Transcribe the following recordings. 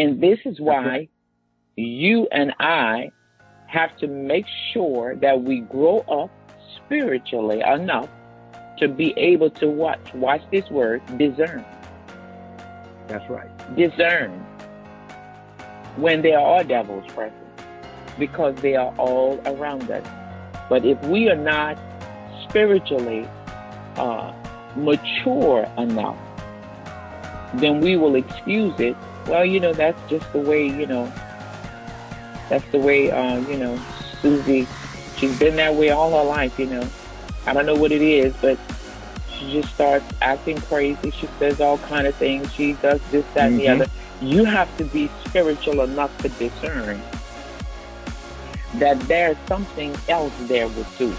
And this is why you and I have to make sure that we grow up spiritually enough to be able to watch, watch this word, discern. That's right. Discern when there are devils present because they are all around us. But if we are not spiritually uh, mature enough, then we will excuse it. Well, you know, that's just the way, you know, that's the way, uh, you know, Susie, she's been that way all her life, you know. I don't know what it is, but she just starts acting crazy. She says all kind of things. She does this, that, mm-hmm. and the mm-hmm. other. You have to be spiritual enough to discern that there's something else there with Susie.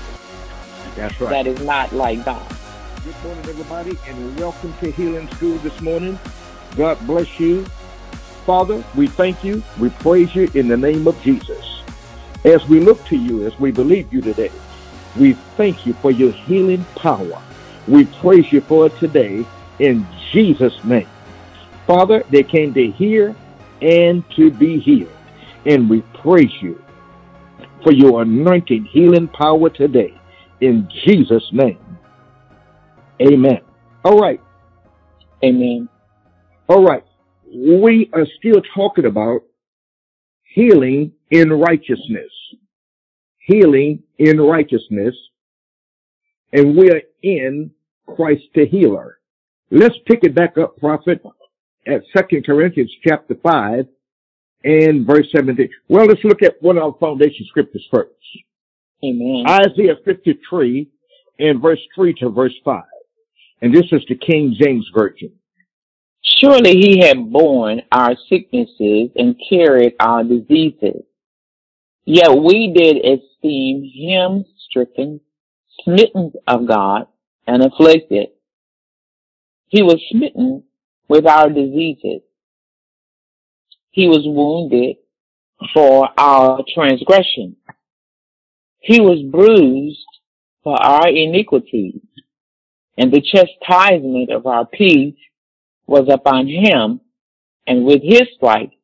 That's right. That is not like God. Good morning, everybody, and welcome to Healing School this morning. God bless you. Father, we thank you. We praise you in the name of Jesus. As we look to you, as we believe you today, we thank you for your healing power. We praise you for it today in Jesus' name. Father, they came to hear and to be healed. And we praise you for your anointing healing power today in Jesus' name. Amen. All right. Amen. All right. We are still talking about healing in righteousness. Healing in righteousness. And we are in Christ the healer. Let's pick it back up, prophet, at Second Corinthians chapter 5 and verse 17. Well, let's look at one of our foundation scriptures first. Amen. Isaiah 53 and verse 3 to verse 5. And this is the King James Version. Surely he had borne our sicknesses and carried our diseases. Yet we did esteem him stricken, smitten of God, and afflicted. He was smitten with our diseases. He was wounded for our transgression. He was bruised for our iniquities, and the chastisement of our peace was upon him, and with his stripes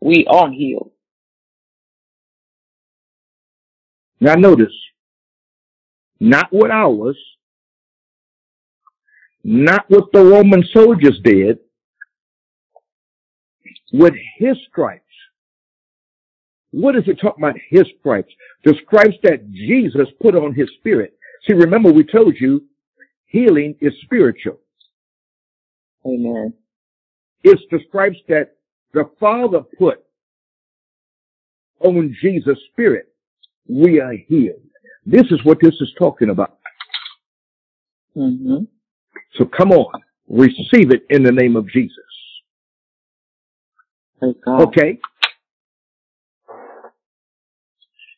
we are healed. Now notice, not what ours, not what the Roman soldiers did, with his stripes. What is it talking about his stripes? The stripes that Jesus put on his spirit. See, remember we told you healing is spiritual. Amen. It's the stripes that the Father put on Jesus' spirit. We are healed. This is what this is talking about. Mm-hmm. So come on, receive it in the name of Jesus. Okay.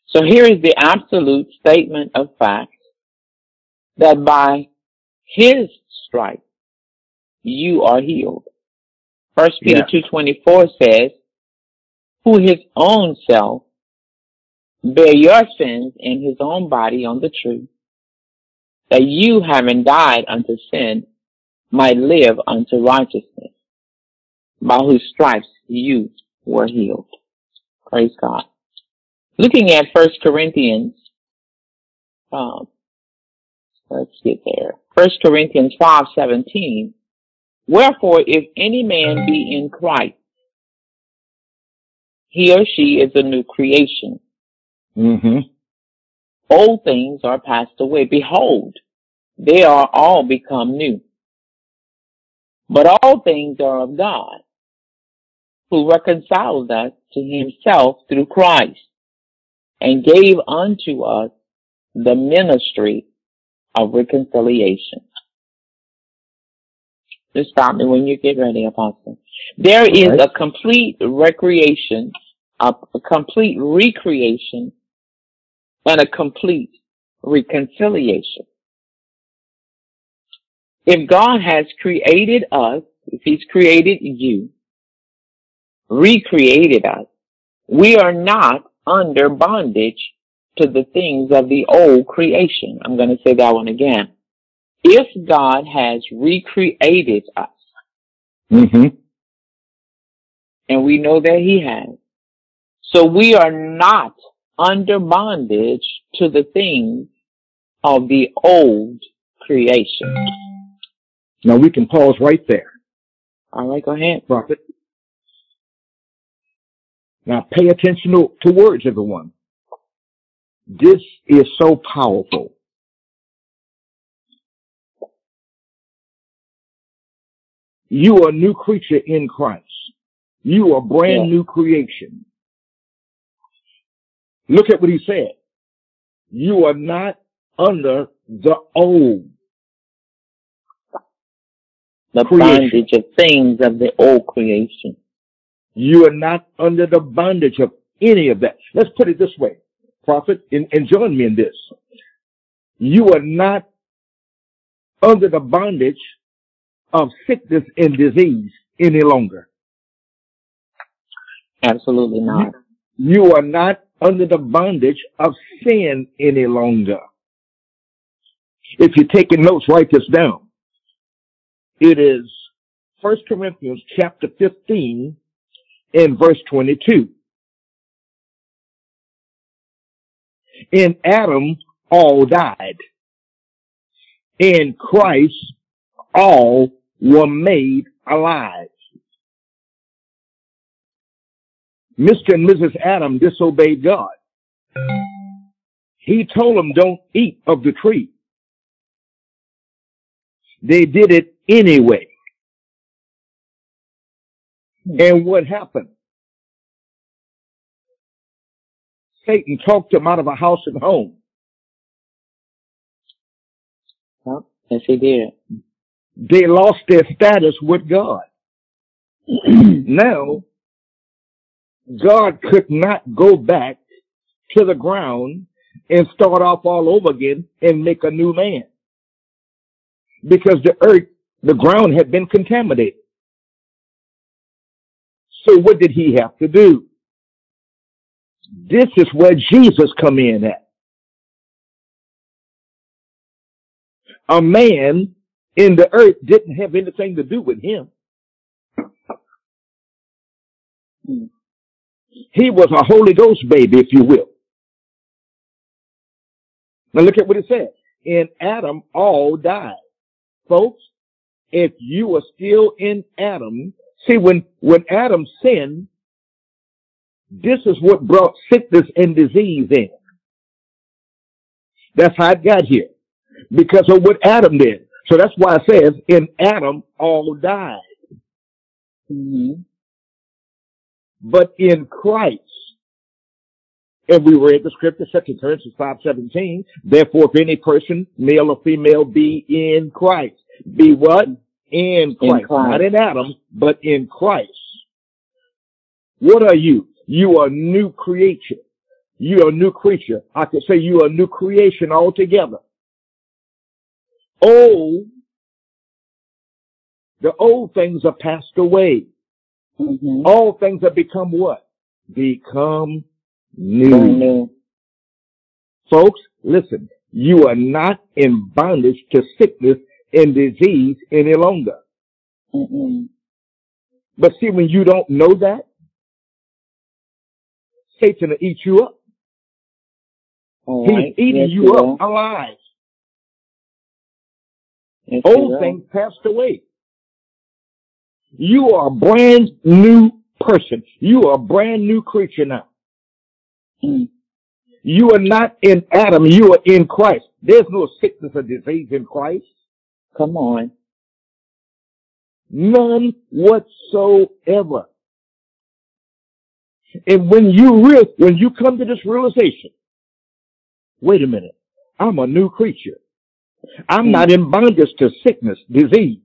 So here is the absolute statement of fact that by his stripes you are healed. First Peter two twenty four says, "Who his own self bear your sins in his own body on the tree, that you, having died unto sin, might live unto righteousness, by whose stripes you were healed. Praise God. Looking at First Corinthians, um, let's get there. First Corinthians five seventeen. Wherefore, if any man be in Christ, he or she is a new creation. Mm-hmm. Old things are passed away. Behold, they are all become new. But all things are of God, who reconciled us to himself through Christ and gave unto us the ministry of reconciliation. Just stop me when you get ready, Apostle. There is a complete recreation, a, a complete recreation, and a complete reconciliation. If God has created us, if He's created you, recreated us, we are not under bondage to the things of the old creation. I'm going to say that one again. If God has recreated us, mm-hmm. And we know that he has. So we are not under bondage to the things of the old creation. Now we can pause right there. All right, go ahead. Prophet. Now pay attention to, to words, everyone. This is so powerful. You are a new creature in Christ. You are a brand new creation. Look at what he said. You are not under the old. The creation. bondage of things of the old creation. You are not under the bondage of any of that. Let's put it this way, prophet, and, and join me in this. You are not under the bondage of sickness and disease any longer. Absolutely not. You, are not under the bondage of sin any longer. If you're taking notes, write this down. It is 1 Corinthians chapter 15 and verse 22. In Adam, all died. In Christ, all were made alive. Mr. and Mrs. Adam disobeyed God. He told them don't eat of the tree. They did it anyway. And what happened? Satan talked them out of a house and home. yes, he did. They lost their status with God. now, God could not go back to the ground and start off all over again and make a new man. Because the earth, the ground had been contaminated. So what did he have to do? This is where Jesus come in at. A man in the earth didn't have anything to do with him. He was a Holy Ghost baby, if you will. Now look at what it says. In Adam, all died. Folks, if you are still in Adam, see when, when Adam sinned, this is what brought sickness and disease in. That's how it got here. Because of what Adam did. So that's why it says, in Adam all died. Mm-hmm. But in Christ, and we read the scripture, Second Corinthians 5.17, therefore if any person, male or female, be in Christ. Be what? In Christ. in Christ. Not in Adam, but in Christ. What are you? You are a new creature. You are a new creature. I could say you are a new creation altogether. Old, the old things are passed away. Mm-hmm. All things have become what? Become new. new. Folks, listen, you are not in bondage to sickness and disease any longer. Mm-mm. But see, when you don't know that, Satan will eat you up. All He's right. eating yes, you up alive. Old things passed away. You are a brand new person. You are a brand new creature now. Mm. You are not in Adam. You are in Christ. There's no sickness or disease in Christ. Come on. None whatsoever. And when you real, when you come to this realization, wait a minute, I'm a new creature. I'm not in bondage to sickness, disease.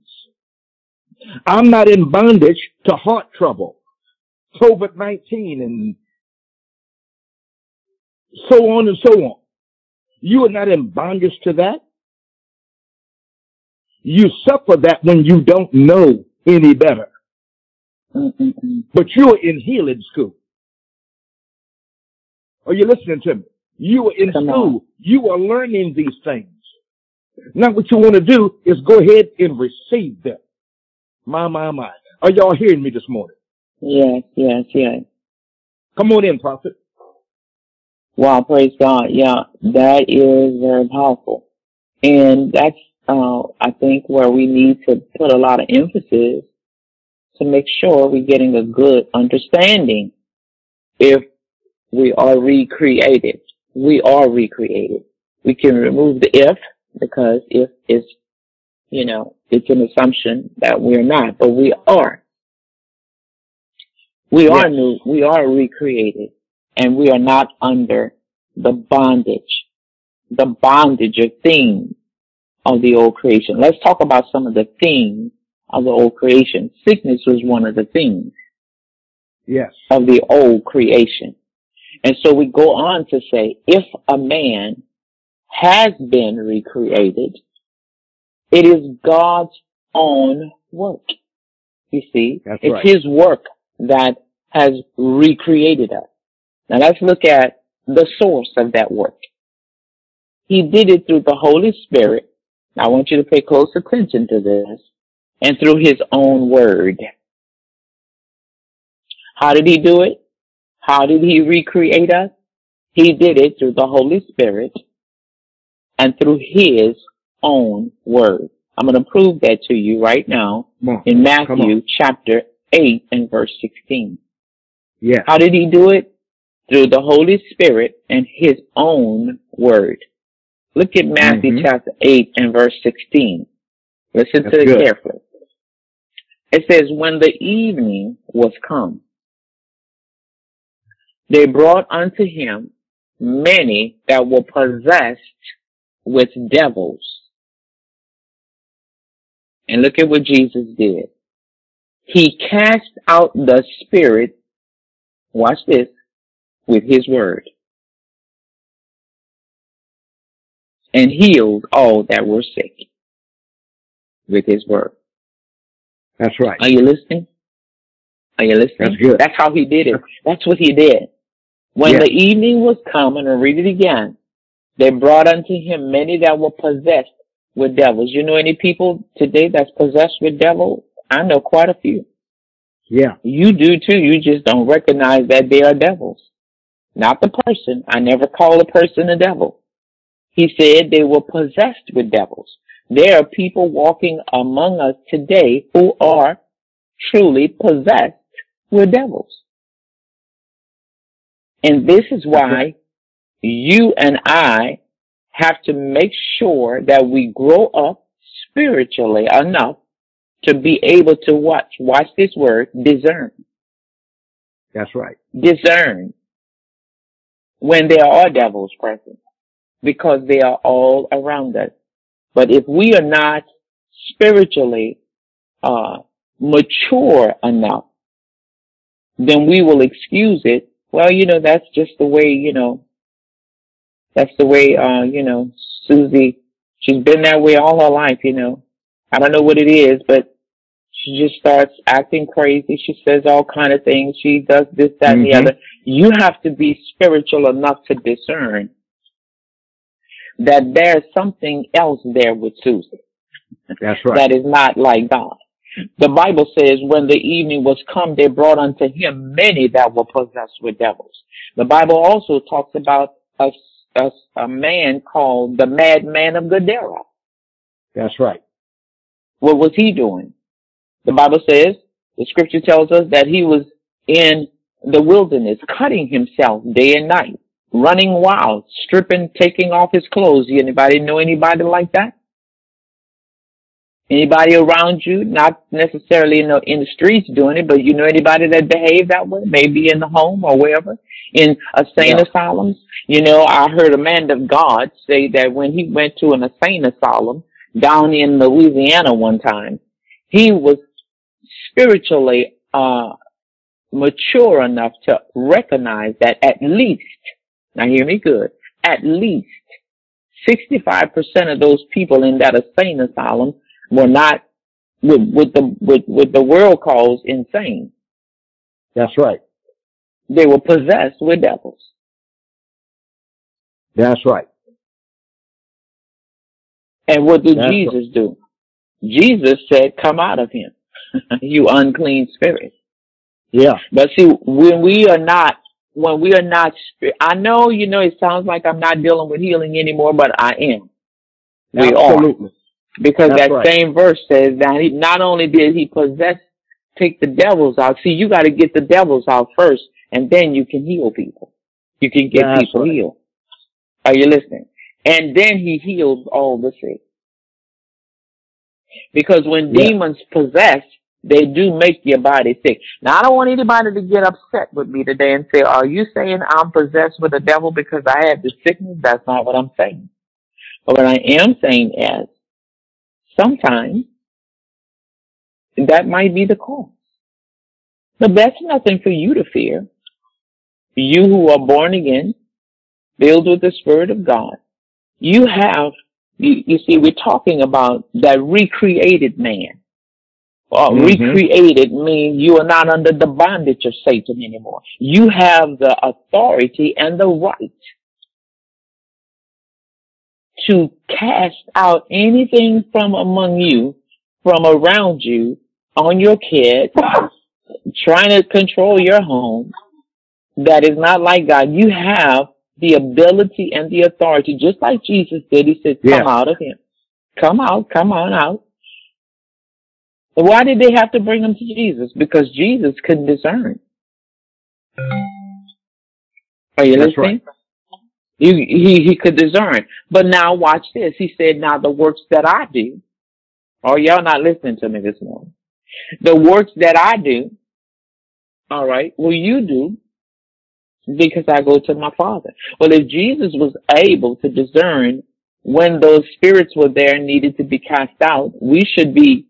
I'm not in bondage to heart trouble, COVID-19 and so on and so on. You are not in bondage to that. You suffer that when you don't know any better. But you're in healing school. Are you listening to me? You are in Come school. On. You are learning these things. Now what you want to do is go ahead and receive them. My, my, my. Are y'all hearing me this morning? Yes, yes, yes. Come on in, prophet. Wow, praise God. Yeah, that is very powerful. And that's, uh, I think where we need to put a lot of emphasis to make sure we're getting a good understanding if we are recreated. We are recreated. We can remove the if because if is, you know, it's an assumption that we're not, but we are. We yes. are new. We are recreated and we are not under the bondage, the bondage of things of the old creation. Let's talk about some of the things of the old creation. Sickness was one of the things. Yes. Of the old creation. And so we go on to say, if a man has been recreated, it is God's own work. You see, That's it's right. His work that has recreated us. Now let's look at the source of that work. He did it through the Holy Spirit. Now I want you to pay close attention to this and through His own word. How did He do it? How did he recreate us? He did it through the Holy Spirit and through his own word. I'm going to prove that to you right now in Matthew chapter 8 and verse 16. Yeah. How did he do it? Through the Holy Spirit and his own word. Look at Matthew mm-hmm. chapter 8 and verse 16. Listen That's to it good. carefully. It says, when the evening was come, they brought unto him many that were possessed with devils. And look at what Jesus did. He cast out the spirit, watch this, with his word. And healed all that were sick with his word. That's right. Are you listening? Are you listening? That's good. That's how he did it. That's what he did. When the evening was come, and read it again, they brought unto him many that were possessed with devils. You know any people today that's possessed with devils? I know quite a few. Yeah. You do too. You just don't recognize that they are devils. Not the person. I never call a person a devil. He said they were possessed with devils. There are people walking among us today who are truly possessed with devils. And this is why you and I have to make sure that we grow up spiritually enough to be able to watch, watch this word, discern. That's right. Discern when there are devils present because they are all around us. But if we are not spiritually, uh, mature enough, then we will excuse it well, you know, that's just the way, you know, that's the way, uh, you know, Susie, she's been that way all her life, you know. I don't know what it is, but she just starts acting crazy. She says all kind of things. She does this, that, mm-hmm. and the mm-hmm. other. You have to be spiritual enough to discern that there's something else there with Susie. That's right. That is not like God. The Bible says when the evening was come, they brought unto him many that were possessed with devils. The Bible also talks about a, a, a man called the madman of Gadara. That's right. What was he doing? The Bible says, the scripture tells us that he was in the wilderness, cutting himself day and night, running wild, stripping, taking off his clothes. Anybody know anybody like that? Anybody around you, not necessarily in the, in the streets doing it, but you know anybody that behave that way, maybe in the home or wherever, in insane yeah. asylums. You know, I heard a man of God say that when he went to an insane asylum down in Louisiana one time, he was spiritually, uh, mature enough to recognize that at least, now hear me good, at least 65% of those people in that insane asylum were not with, with the with, with the world calls insane. That's right. They were possessed with devils. That's right. And what did That's Jesus right. do? Jesus said, come out of him, you unclean spirit. Yeah. But see, when we are not, when we are not, I know, you know, it sounds like I'm not dealing with healing anymore, but I am. We Absolutely. are. Because That's that right. same verse says that he, not only did he possess, take the devils out. See, you got to get the devils out first, and then you can heal people. You can get That's people right. healed. Are you listening? And then he heals all the sick. Because when Yeah. demons possess, they do make your body sick. Now, I don't want anybody to get upset with me today and say, are you saying I'm possessed with a devil because I have the sickness? That's not what I'm saying. But what I am saying is, sometimes that might be the cause. But that's nothing for you to fear. You who are born again, filled with the Spirit of God, you have, you, you see, we're talking about that recreated man. Well, Mhm. recreated means you are not under the bondage of Satan anymore. You have the authority and the right to cast out anything from among you, from around you, on your kids, trying to control your home, that is not like God. You have the ability and the authority, just like Jesus did. He said, come Yeah. out of him. Come out, come on out. Why did they have to bring him to Jesus? Because Jesus couldn't discern. Are you That's listening? You, he, he could discern. But now watch this. He said, now the works that I do, or y'all not listening to me this morning. The works that I do, all right, will you do because I go to my Father. Well, if Jesus was able to discern when those spirits were there and needed to be cast out, we should be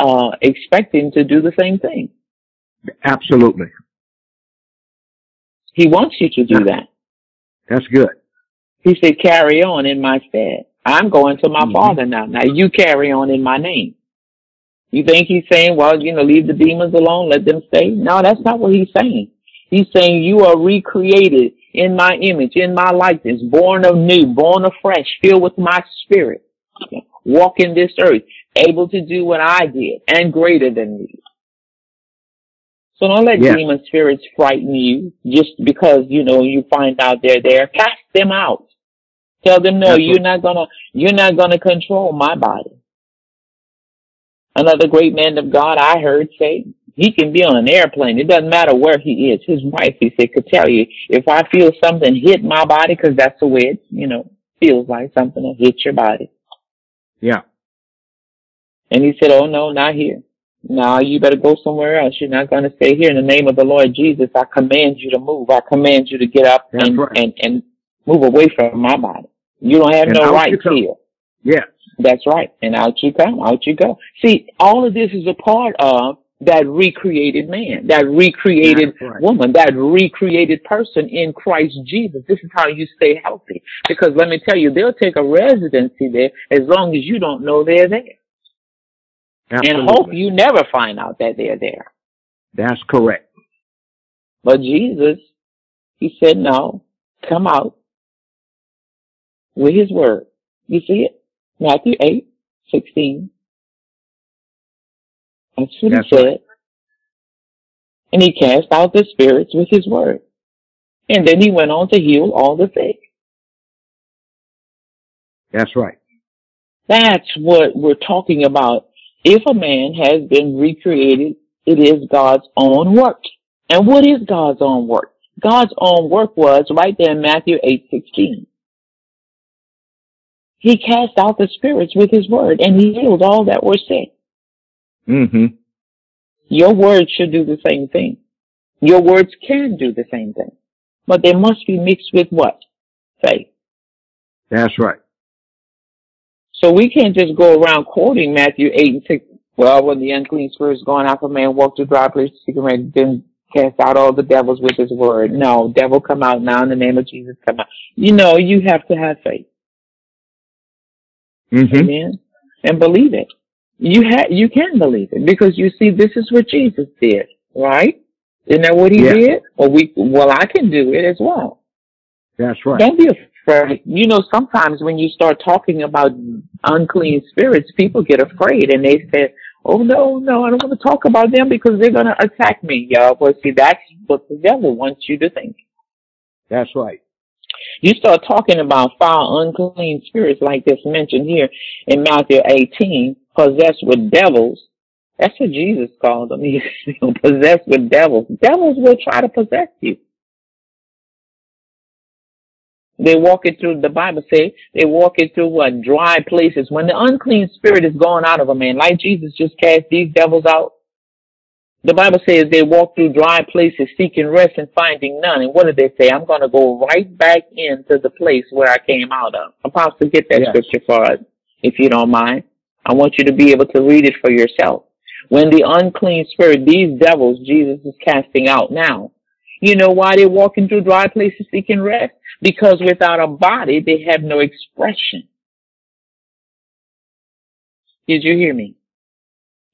uh, expecting to do the same thing. Absolutely. He wants you to do that. That's good. He said, carry on in my stead. I'm going to my Mhm. father now. Now you carry on in my name. You think he's saying, well, you know, leave the demons alone, let them stay? No, that's not what he's saying. He's saying you are recreated in my image, in my likeness, born of new, born afresh, filled with my spirit. Walk in this earth, able to do what I did and greater than me. So don't let Yes. demon spirits frighten you just because, you know, you find out they're there. Cast them out. Tell them, no, That's you're not gonna, you're not gonna control my body. Another great man of God I heard say, he can be on an airplane. It doesn't matter where he is. His wife, he said, could tell you if I feel something hit my body, cause that's the way it, you know, feels like something will hit your body. Yeah. And he said, oh no, not here. No, you better go somewhere else. You're not going to stay here. In the name of the Lord Jesus, I command you to move. I command you to get up and, right. and, and move away from my body. You don't have And no right here. Yes. That's right. And out you come, out you go. See, all of this is a part of that recreated man, that recreated right. woman, that recreated person in Christ Jesus. This is how you stay healthy. Because let me tell you, they'll take a residency there as long as you don't know they're there. Absolutely. And hope you never find out that they're there. That's correct. But Jesus, he said, no, come out with his word. You see it? Matthew 8, 16. That's what That's he said. right. And he cast out the spirits with his word. And then he went on to heal all the sick. That's right. That's what we're talking about. If a man has been recreated, it is God's own work. And what is God's own work? God's own work was right there in Matthew 8:16. He cast out the spirits with his word and he healed all that were sick. Mm-hmm. Your words should do the same thing. Your words can do the same thing. But they must be mixed with what? Faith. That's right. So we can't just go around quoting Matthew 8 and 6. Well, when the unclean spirits going out from man walked to dry places, he can then cast out all the devils with his word. No, devil come out now in the name of Jesus come out. You know, you have to have faith. Hmm Amen. And believe it. You ha- you can believe it because you see this is what Jesus did, right? Isn't that what he Yeah. did? Well, we, well, I can do it as well. That's right. Don't be afraid. You know, sometimes when you start talking about unclean spirits, people get afraid and they say, Oh no, no, I don't want to talk about them because they're going to attack me. Yeah, well, see, that's what the devil wants you to think. That's right. You start talking about foul, unclean spirits like this mentioned here in Matthew 18, possessed with devils. That's what Jesus called them. He's possessed with devils. Devils will try to possess you. They walk it through, the Bible say, they walk it through what? Dry places. When the unclean spirit is going out of a man, like Jesus just cast these devils out, the Bible says they walk through dry places seeking rest and finding none. And what did they say? I'm going to go right back into the place where I came out of. Apostle, get that yes. scripture for us, if you don't mind. I want you to be able to read it for yourself. When the unclean spirit, these devils Jesus is casting out now. You know why they're walking through dry places seeking rest? Because without a body, they have no expression. Did you hear me?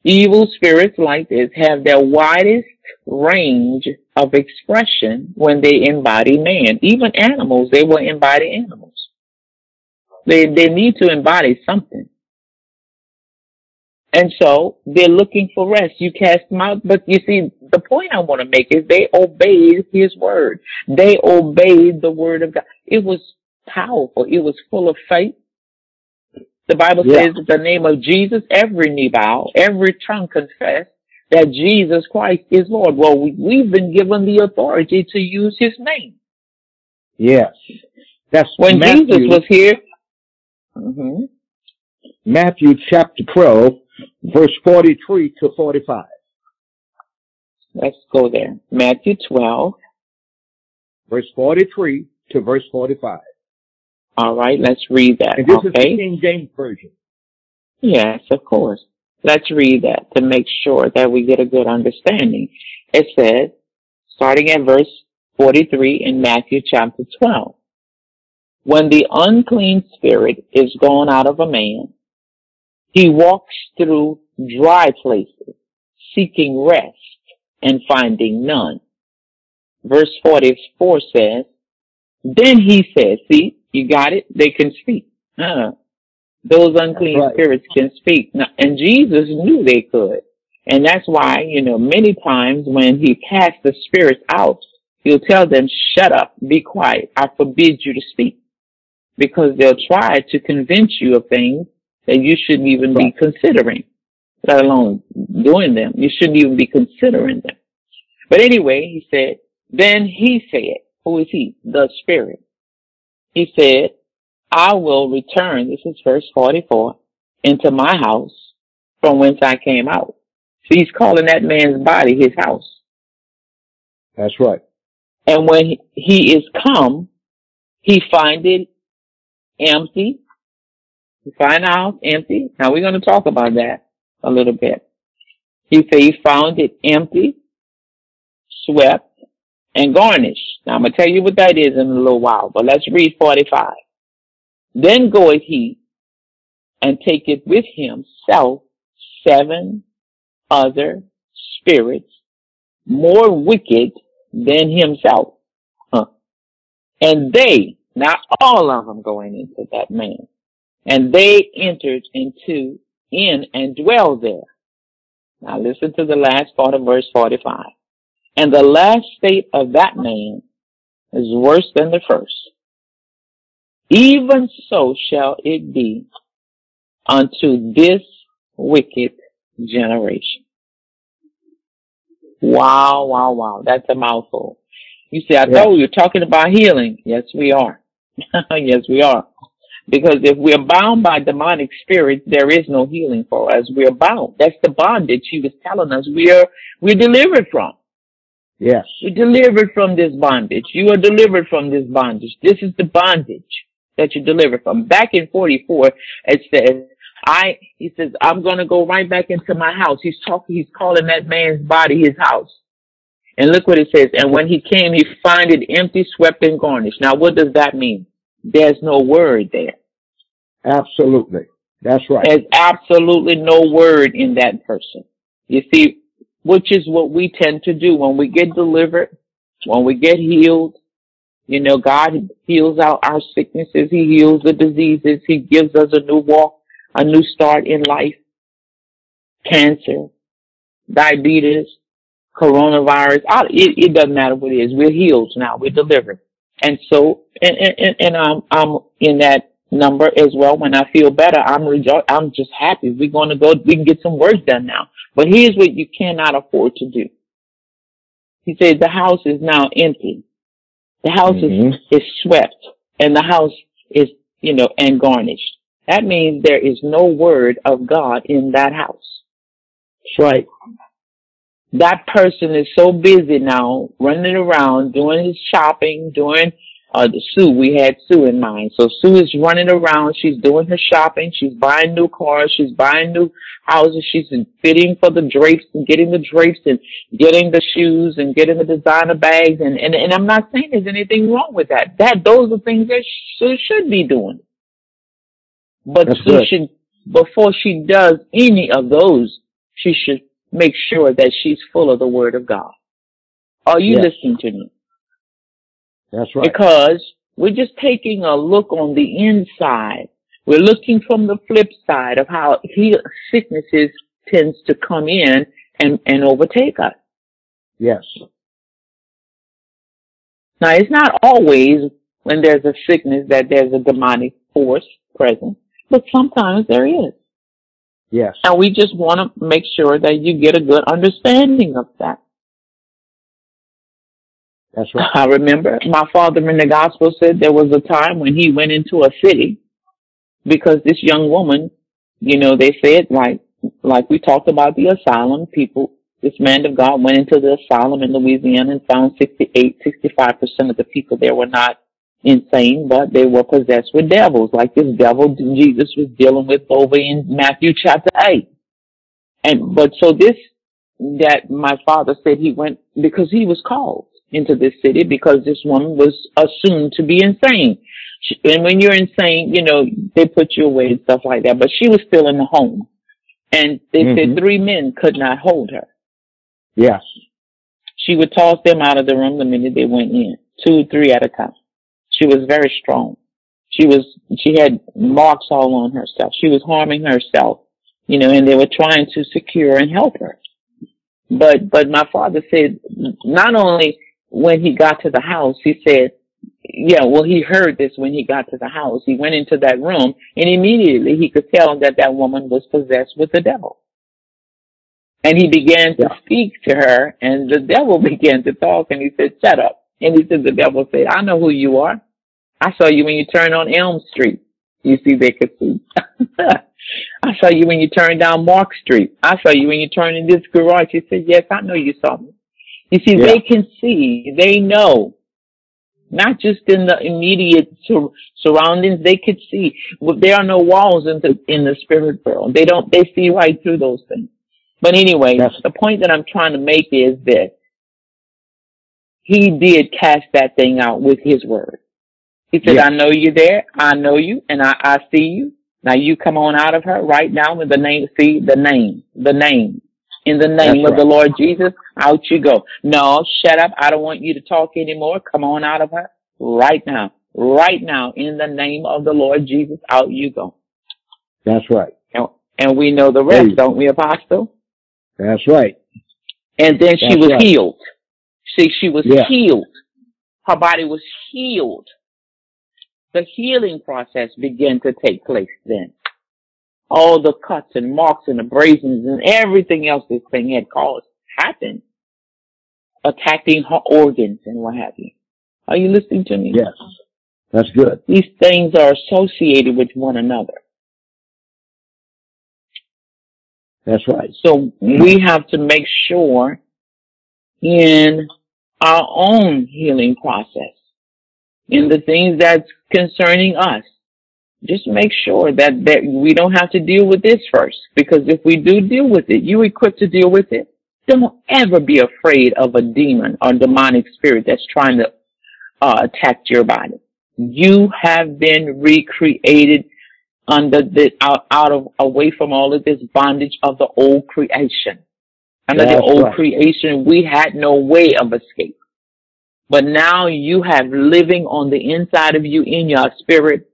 Evil spirits like this have their widest range of expression when they embody man. Even animals, they will embody animals. They, they need to embody something. And so they're looking for rest. You cast them out. But you see, the point I want to make is they obeyed his word. They obeyed the word of God. It was powerful. It was full of faith. The Bible yeah. says the name of Jesus, every knee bow, every tongue confess that Jesus Christ is Lord. Well, we, have been given the authority to use his name. Yes. That's when Matthew, Jesus was here. Mm-hmm. Matthew chapter 12, verse 43 to 45. Let's go there. Matthew 12. Verse 43 to verse 45. All right, let's read that. And this okay? is the King James Version. Yes, of course. Let's read that to make sure that we get a good understanding. It says, starting at verse 43 in Matthew chapter 12. When the unclean spirit is gone out of a man, he walks through dry places, seeking rest and finding none. Verse 44 says, Then he says, see, you got it? They can speak. Uh, those unclean right. spirits can speak. Now, and Jesus knew they could. And that's why, you know, many times when he cast the spirits out, he'll tell them, shut up, be quiet. I forbid you to speak. Because they'll try to convince you of things that you shouldn't even right. be considering, let alone doing them. You shouldn't even be considering them. But anyway, he said, then he said, who is he? The spirit. He said, I will return, this is verse 44, into my house from whence I came out. So he's calling that man's body his house. That's right. And when he is come, he find it empty. He find house empty. Now we're going to talk about that a little bit. He said he found it empty, swept, and garnish. Now I'm going to tell you what that is in a little while, but let's read 45. Then goeth he and taketh with himself seven other spirits more wicked than himself. Huh. And they, not all of them going into that man, and they entered into, in and dwell there. Now listen to the last part of verse 45. And the last state of that man is worse than the first. Even so shall it be unto this wicked generation. Wow, wow, wow. That's a mouthful. You see, I yes. told you, talking about healing. Yes, we are. yes, we are. Because if we're bound by demonic spirits, there is no healing for us. We're bound. That's the bondage he was telling us we are, we're delivered from. Yes. You're delivered from this bondage. You are delivered from this bondage. This is the bondage that you're delivered from. Back in 44, it says, I, he says, I'm going to go right back into my house. He's talking, he's calling that man's body his house. And look what it says. And when he came, he find it empty, swept, and garnished. Now, what does that mean? There's no word there. Absolutely. That's right. There's absolutely no word in that person. You see, which is what we tend to do when we get delivered, when we get healed. You know, God heals out our sicknesses. He heals the diseases. He gives us a new walk, a new start in life. cancer, diabetes, coronavirus. It, it doesn't matter what it is. We're healed now. We're delivered. And so, and, and, and I'm, I'm in that number as well. When I feel better, I'm rejo- I'm just happy. We're going to go, we can get some work done now. But here's what you cannot afford to do. He said the house is now empty. The house mm-hmm. is, is swept and the house is, you know, and garnished. That means there is no word of God in that house. That's right. That person is so busy now running around doing his shopping, doing uh, the Sue, we had Sue in mind. So Sue is running around. She's doing her shopping. She's buying new cars. She's buying new houses. She's fitting for the drapes and getting the drapes and getting the shoes and getting the designer bags. And, and, and I'm not saying there's anything wrong with that. That, those are things that Sue should be doing. But That's Sue good. should, before she does any of those, she should make sure that she's full of the word of God. Are you yes. listening to me? That's right. Because we're just taking a look on the inside. We're looking from the flip side of how he, sicknesses tends to come in and, and overtake us. Yes. Now it's not always when there's a sickness that there's a demonic force present, but sometimes there is. Yes. And we just want to make sure that you get a good understanding of that. That's right. I remember my father in the gospel said there was a time when he went into a city because this young woman, you know, they said like, like we talked about the asylum people, this man of God went into the asylum in Louisiana and found 68, 65% of the people there were not insane, but they were possessed with devils, like this devil Jesus was dealing with over in Matthew chapter 8. And, but so this, that my father said he went because he was called into this city because this woman was assumed to be insane. She, and when you're insane, you know, they put you away and stuff like that, but she was still in the home. And they mm-hmm. said three men could not hold her. Yes. She would toss them out of the room the minute they went in, two, three at a time. She was very strong. She was, she had marks all on herself. She was harming herself, you know, and they were trying to secure and help her. But, but my father said, not only when he got to the house, he said, yeah, well, he heard this when he got to the house. He went into that room and immediately he could tell that that woman was possessed with the devil. And he began to speak to her and the devil began to talk and he said, shut up. And he said, the devil said, I know who you are. I saw you when you turned on Elm Street. You see, they could see. I saw you when you turned down Mark Street. I saw you when you turned in this garage. He said, yes, I know you saw me. You see, yeah. they can see, they know, not just in the immediate sur- surroundings, they could see. But there are no walls in the, in the spirit world. They don't, they see right through those things. But anyway, yes. the point that I'm trying to make is this: he did cast that thing out with his word. He said, yes. I know you're there. I know you and I, I see you. Now you come on out of her right now with the name, see the name, the name. In the name That's of right. the Lord Jesus, out you go. No, shut up. I don't want you to talk anymore. Come on out of her right now. Right now, in the name of the Lord Jesus, out you go. That's right. And, and we know the rest, hey. don't we, Apostle? That's right. And then That's she was right. healed. See, she was yeah. healed. Her body was healed. The healing process began to take place then all the cuts and marks and abrasions and everything else this thing had caused happened, attacking her organs and what have you. Are you listening to me? Yes. That's good. These things are associated with one another. That's right. So we have to make sure in our own healing process, in the things that's concerning us, just make sure that, that we don't have to deal with this first. Because if we do deal with it, you equipped to deal with it. Don't ever be afraid of a demon or demonic spirit that's trying to uh, attack your body. You have been recreated under the out, out of away from all of this bondage of the old creation. Under that's the old right. creation, we had no way of escape. But now you have living on the inside of you in your spirit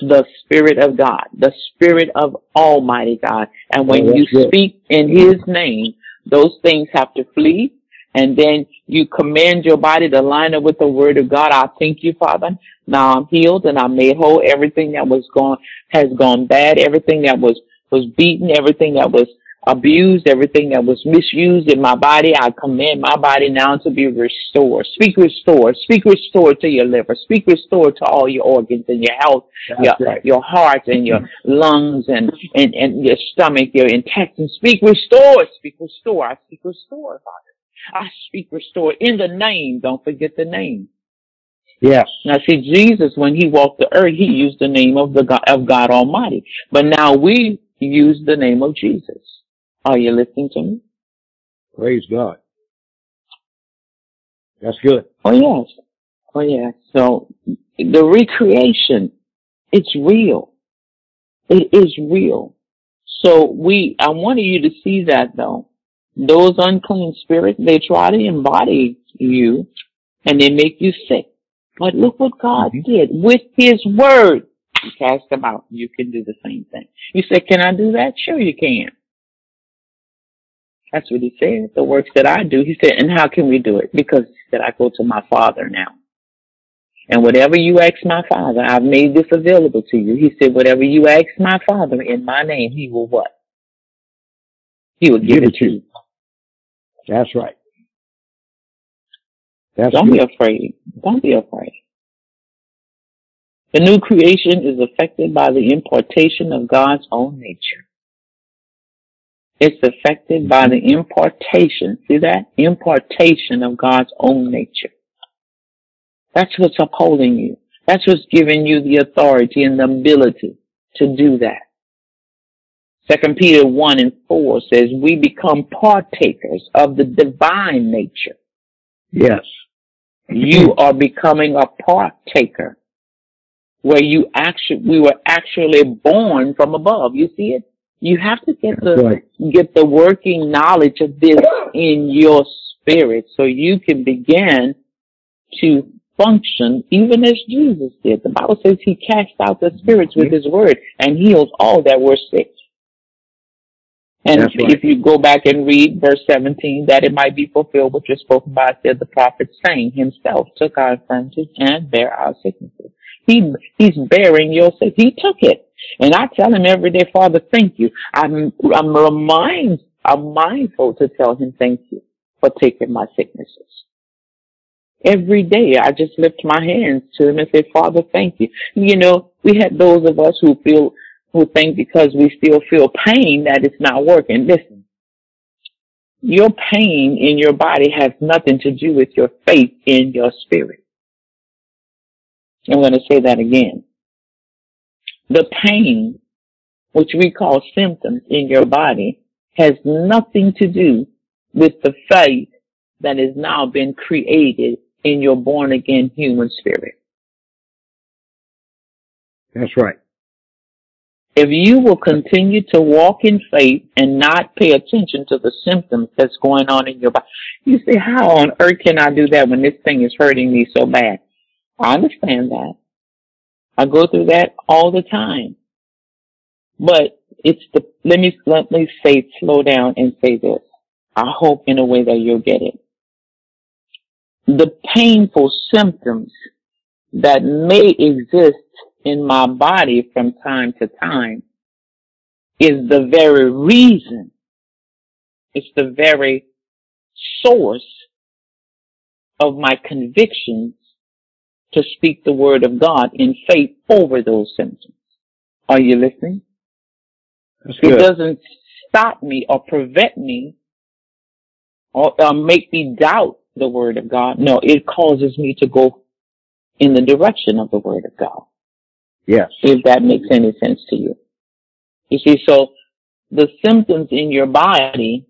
the Spirit of God, the Spirit of Almighty God. And when Oh, you good. speak in His name, those things have to flee. And then you command your body to line up with the Word of God. I thank you, Father. Now I'm healed and I'm made whole. Everything that was gone has gone bad. Everything that was was beaten. Everything that was abused, everything that was misused in my body, I command my body now to be restored. Speak restored. Speak restored to your liver. Speak restored to all your organs and your health, That's your, right. your heart and your lungs and, and, and your stomach, your intestines. Speak restored. Speak restore. I speak restore, Father. I speak restore in the name. Don't forget the name. Yes. Now see, Jesus, when he walked the earth, he used the name of the God, of God Almighty. But now we use the name of Jesus. Are you listening to me? Praise God. That's good. Oh yes. Oh yes. So the recreation, it's real. It is real. So we, I wanted you to see that though. Those unclean spirits, they try to embody you and they make you sick. But look what God Mhm. did with his word. He cast them out. You can do the same thing. You say, can I do that? Sure you can. That's what he said. The works that I do. He said, and how can we do it? Because he said, I go to my father now. And whatever you ask my father, I've made this available to you. He said, whatever you ask my father in my name, he will what? He will give, it to you. That's right. That's Don't good. be afraid. Don't be afraid. The new creation is affected by the importation of God's own nature. It's affected by the importation. See that? Importation of God's own nature. That's what's upholding you. That's what's giving you the authority and the ability to do that. Second Peter 1 and 4 says, we become partakers of the divine nature. Yes. You are becoming a partaker where you actually, we were actually born from above. You see it? You have to get the, right. get the working knowledge of this in your spirit so you can begin to function even as Jesus did. The Bible says he cast out the spirits with mm-hmm. his word and healed all that were sick. And right. if you go back and read verse 17, that it might be fulfilled which was spoken by said the prophet saying himself took our infirmities and bear our sicknesses. He, he's bearing your sick. He took it. And I tell him every day, Father, thank you. I'm, I'm remind, I'm mindful to tell him thank you for taking my sicknesses. Every day I just lift my hands to him and say, Father, thank you. You know, we had those of us who feel, who think because we still feel pain that it's not working. Listen, your pain in your body has nothing to do with your faith in your spirit. I'm going to say that again. The pain, which we call symptoms in your body, has nothing to do with the faith that has now been created in your born again human spirit. That's right. If you will continue to walk in faith and not pay attention to the symptoms that's going on in your body, you say, how on earth can I do that when this thing is hurting me so bad? I understand that. I go through that all the time. But it's the, let me, let me say, slow down and say this. I hope in a way that you'll get it. The painful symptoms that may exist in my body from time to time is the very reason, it's the very source of my convictions to speak the word of God in faith over those symptoms. Are you listening? It doesn't stop me or prevent me or, or make me doubt the word of God. No, it causes me to go in the direction of the word of God. Yes. if that makes any sense to you. You see, so the symptoms in your body,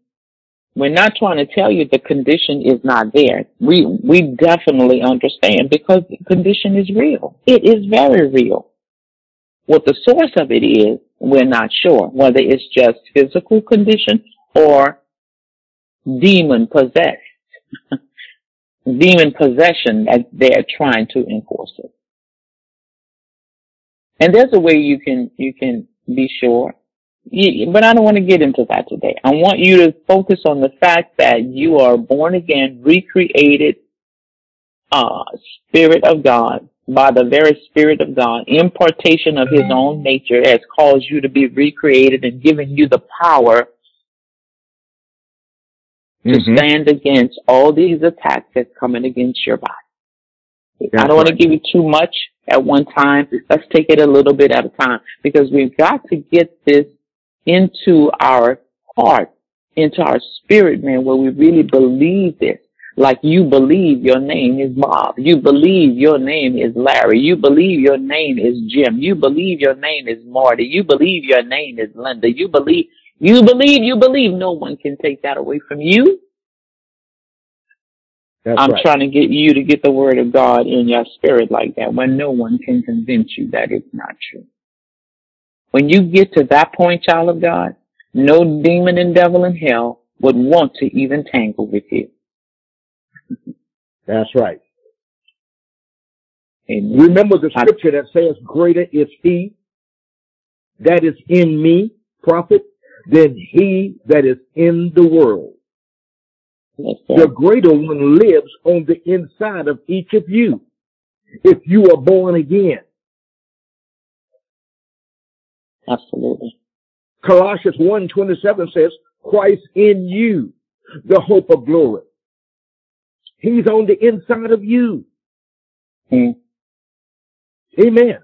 we're not trying to tell you the condition is not there. We, we definitely understand because the condition is real. It is very real. What the source of it is, we're not sure whether it's just physical condition or demon possessed. demon possession that they're trying to enforce it. And there's a way you can, you can be sure. But I don't want to get into that today. I want you to focus on the fact that you are born again, recreated, uh, Spirit of God by the very Spirit of God, impartation of His own nature has caused you to be recreated and given you the power to mm-hmm. stand against all these attacks that's coming against your body. That's I don't right. want to give you too much at one time. Let's take it a little bit at a time because we've got to get this into our heart, into our spirit, man, where we really believe this. Like you believe your name is Bob. You believe your name is Larry. You believe your name is Jim. You believe your name is Marty. You believe your name is Linda. You believe, you believe, you believe. No one can take that away from you. That's I'm right. trying to get you to get the word of God in your spirit like that when no one can convince you that it's not true. When you get to that point, child of God, no demon and devil in hell would want to even tangle with you. That's right. Amen. Remember the scripture that says, greater is he that is in me, prophet, than he that is in the world. The greater one lives on the inside of each of you if you are born again. Absolutely. Colossians 1.27 says, Christ in you, the hope of glory. He's on the inside of you. Mm. Amen.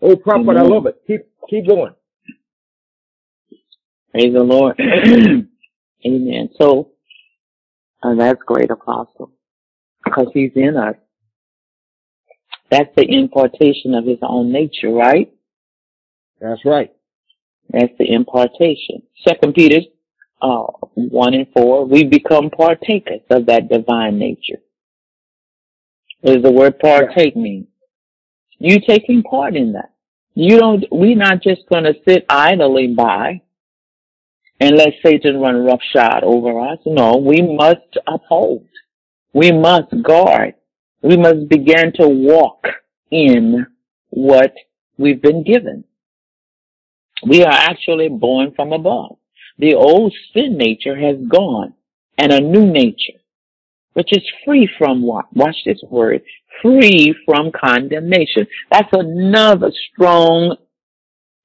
Oh, prophet, Amen. I love it. Keep, keep going. Praise the Lord. Amen. So, and that's great, Apostle, because he's in us. That's the impartation of his own nature, right? That's right. That's the impartation. Second Peter uh, 1 and 4, we become partakers of that divine nature. What does the word partake mean? You taking part in that. You don't, we're not just going to sit idly by and let Satan run roughshod over us. No, we must uphold. We must guard. We must begin to walk in what we've been given. We are actually born from above. The old sin nature has gone and a new nature, which is free from what? Watch this word. Free from condemnation. That's another strong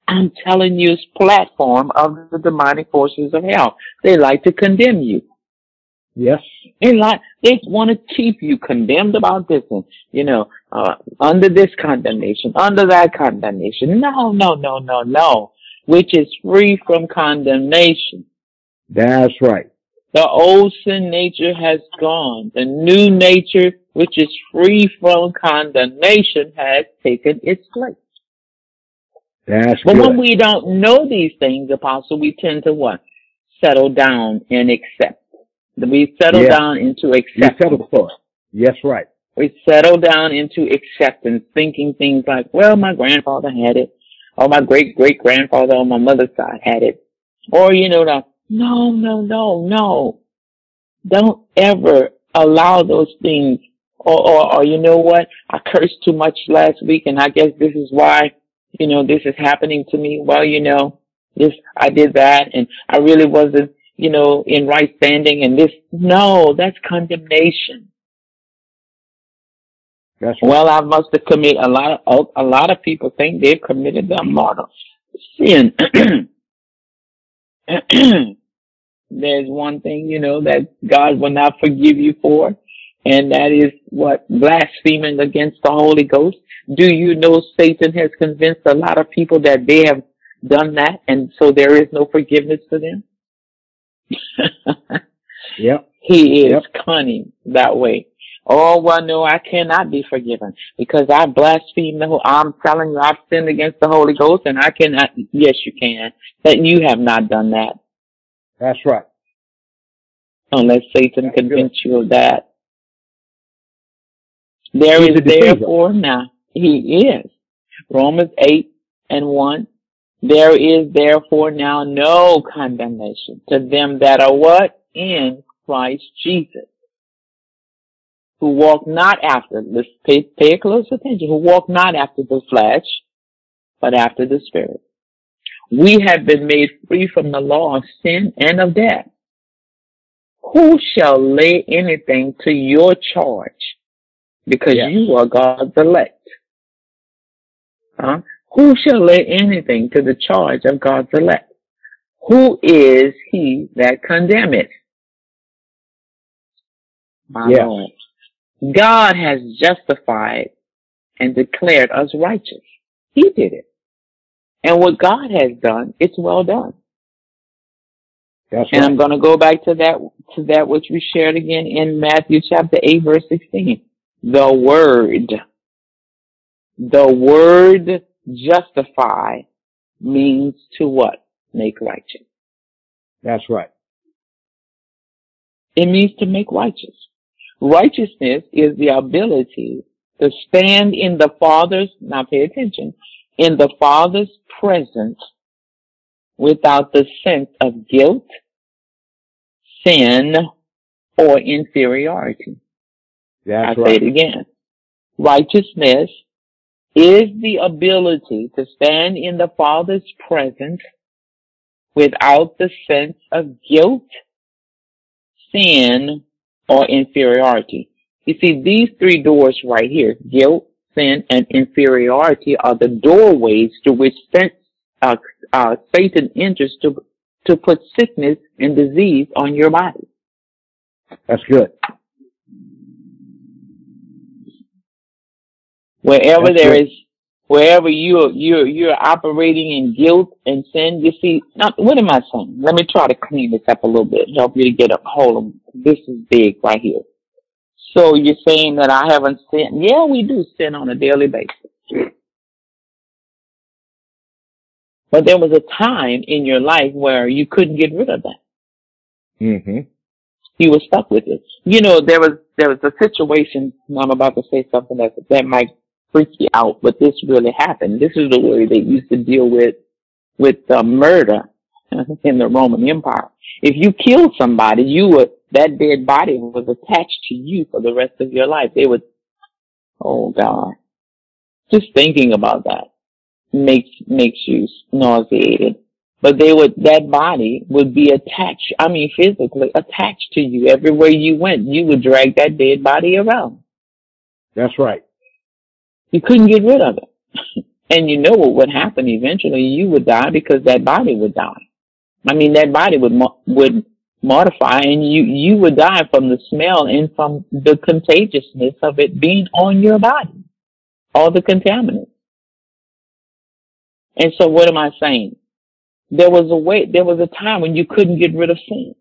I'm telling you, platform of the demonic forces of hell. They like to condemn you. Yes. They like, they want to keep you condemned about this and, you know, uh, under this condemnation, under that condemnation. No, no, no, no, no. Which is free from condemnation. That's right. The old sin nature has gone. The new nature, which is free from condemnation, has taken its place. That's but good. when we don't know these things, Apostle, we tend to what? Settle down and accept. We settle yes. down into acceptance. We settle for it. Yes, right. We settle down into acceptance, thinking things like, well, my grandfather had it, or my great great grandfather on my mother's side had it. Or, you know, the, no, no, no, no. Don't ever allow those things, or, or, or you know what? I cursed too much last week and I guess this is why you know, this is happening to me. Well, you know, this, I did that and I really wasn't, you know, in right standing and this, no, that's condemnation. That's right. Well, I must have committed a lot of, oh, a lot of people think they've committed a mortal sin. There's one thing, you know, that God will not forgive you for, and that is what? Blaspheming against the Holy Ghost. Do you know Satan has convinced a lot of people that they have done that and so there is no forgiveness for them? yep. He is yep. cunning that way. Oh, well, no, I cannot be forgiven because I blasphemed the whole, I'm telling you, I've sinned against the Holy Ghost and I cannot, yes, you can, that you have not done that. That's right. Unless Satan That's convince good. you of that. There He's is therefore now, he is. Romans 8 and 1. There is therefore now no condemnation to them that are what? In Christ Jesus. Who walk not after, let's pay, pay close attention, who walk not after the flesh, but after the Spirit. We have been made free from the law of sin and of death. Who shall lay anything to your charge? Because yes. you are God's elect. Huh? Who shall lay anything to the charge of God's elect? Who is he that condemneth? My yes. Lord. God has justified and declared us righteous. He did it. And what God has done, it's well done. That's and right. I'm going to go back to that, to that which we shared again in Matthew chapter 8 verse 16. The word, the word justify means to what? Make righteous. That's right. It means to make righteous. Righteousness is the ability to stand in the Father's, now pay attention, in the Father's presence without the sense of guilt, sin, or inferiority. That's I right. say it again. Righteousness is the ability to stand in the Father's presence without the sense of guilt, sin, or inferiority. You see, these three doors right here, guilt, sin, and inferiority are the doorways to which uh, uh, Satan enters to, to put sickness and disease on your body. That's good. Wherever That's there good. is, wherever you're, you're, you're operating in guilt and sin, you see, what am I saying? Let me try to clean this up a little bit, help you to get a hold of, this is big right here. So you're saying that I haven't sinned? Yeah, we do sin on a daily basis. But there was a time in your life where you couldn't get rid of that. Mm-hmm. You were stuck with it. You know, there was there was a situation. I'm about to say something that that might freak you out, but this really happened. This is the way they used to deal with with uh, murder in the Roman Empire. If you killed somebody, you would that dead body was attached to you for the rest of your life. They would, oh God, just thinking about that makes makes you nauseated. But they would that body would be attached. I mean, physically attached to you everywhere you went. You would drag that dead body around. That's right. You couldn't get rid of it. and you know what would happen eventually? You would die because that body would die. I mean, that body would, would mortify and you, you would die from the smell and from the contagiousness of it being on your body. All the contaminants. And so what am I saying? There was a way, there was a time when you couldn't get rid of sin.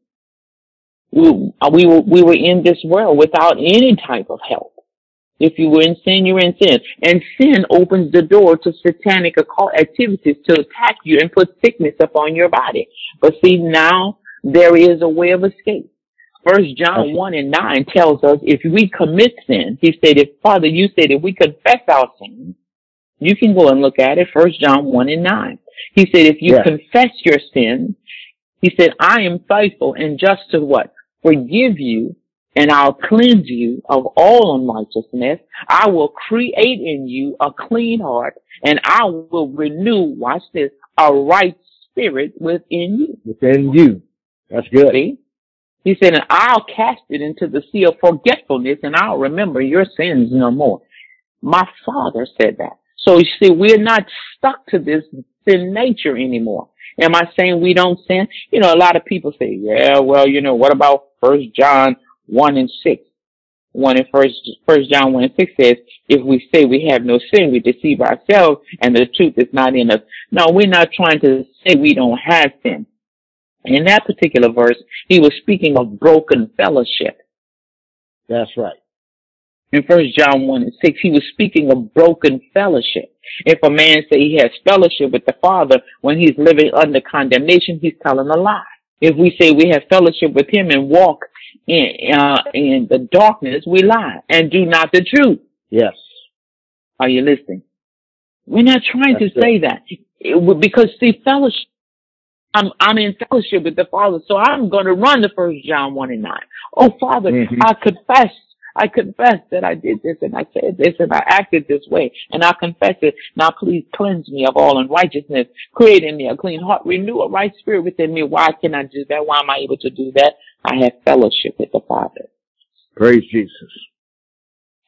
We, we were, we were in this world without any type of help. If you were in sin, you were in sin. And sin opens the door to satanic occult activities to attack you and put sickness upon your body. But see, now there is a way of escape. First John 1 and 9 tells us if we commit sin, he said, if Father, you said if we confess our sins, you can go and look at it. First John 1 and 9. He said, if you confess your sins, he said, I am faithful and just to what? Forgive you and I'll cleanse you of all unrighteousness. I will create in you a clean heart and I will renew, watch this, a right spirit within you. Within you. That's good. See? He said, and I'll cast it into the sea of forgetfulness and I'll remember your sins no more. My father said that. So you see, we're not stuck to this sin nature anymore. Am I saying we don't sin? You know, a lot of people say, yeah, well, you know, what about first John 1 and 6. 1 in first, first John 1 and 6 says, if we say we have no sin, we deceive ourselves and the truth is not in us. No, we're not trying to say we don't have sin. In that particular verse, he was speaking of broken fellowship. That's right. In first John 1 and 6, he was speaking of broken fellowship. If a man say he has fellowship with the Father when he's living under condemnation, he's telling a lie. If we say we have fellowship with him and walk in, uh, in the darkness, we lie and do not the truth. Yes. Are you listening? We're not trying That's to say that it, because see, fellowship. I'm I'm in fellowship with the Father, so I'm going to run the First John one and nine. Oh Father, mm-hmm. I confess, I confess that I did this and I said this and I acted this way and I confess it. Now please cleanse me of all unrighteousness. Create in me a clean heart. Renew a right spirit within me. Why can I do that? Why am I able to do that? I have fellowship with the Father. Praise Jesus.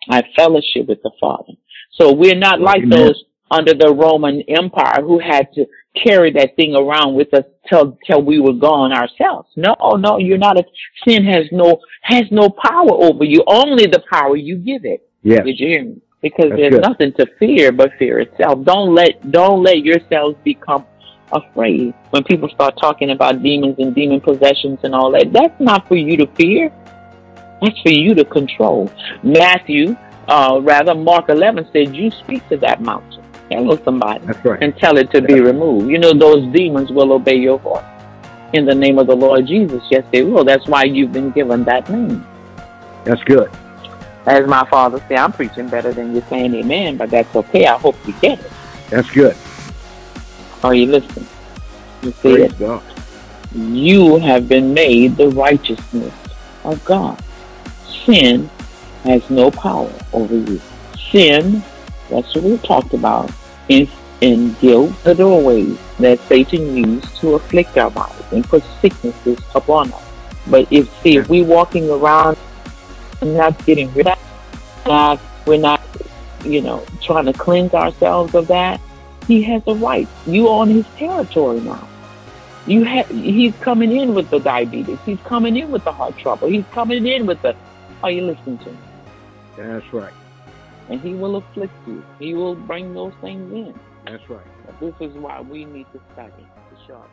I have fellowship with the Father. So we're not like Amen. those under the Roman Empire who had to carry that thing around with us till till we were gone ourselves. No, no, you're not a sin has no has no power over you. Only the power you give it. Yes. Did you hear me? Because That's there's good. nothing to fear but fear itself. Don't let don't let yourselves become afraid. When people start talking about demons and demon possessions and all that, that's not for you to fear. That's for you to control. Matthew, uh, rather Mark 11 said, "You speak to that mountain." Hello, somebody That's right. and tell it to be removed. You know, those demons will obey your voice. In the name of the Lord Jesus, yes, they will. That's why you've been given that name. That's good. As my father said, I'm preaching better than you're saying amen, but that's okay. I hope you get it. That's good. Are you listening? You see Praise it? God. You have been made the righteousness of God. Sin has no power over you. Sin, that's what we talked about, is in guilt, the doorways that Satan used to afflict our bodies and put sicknesses upon us. But if see if we walking around and not getting rid of that, we're not you know, trying to cleanse ourselves of that, he has a right. You are on his territory now. You have he's coming in with the diabetes. He's coming in with the heart trouble. He's coming in with the are you listening to me? That's right. And he will afflict you. He will bring those things in. That's right. But this is why we need to study to ourselves.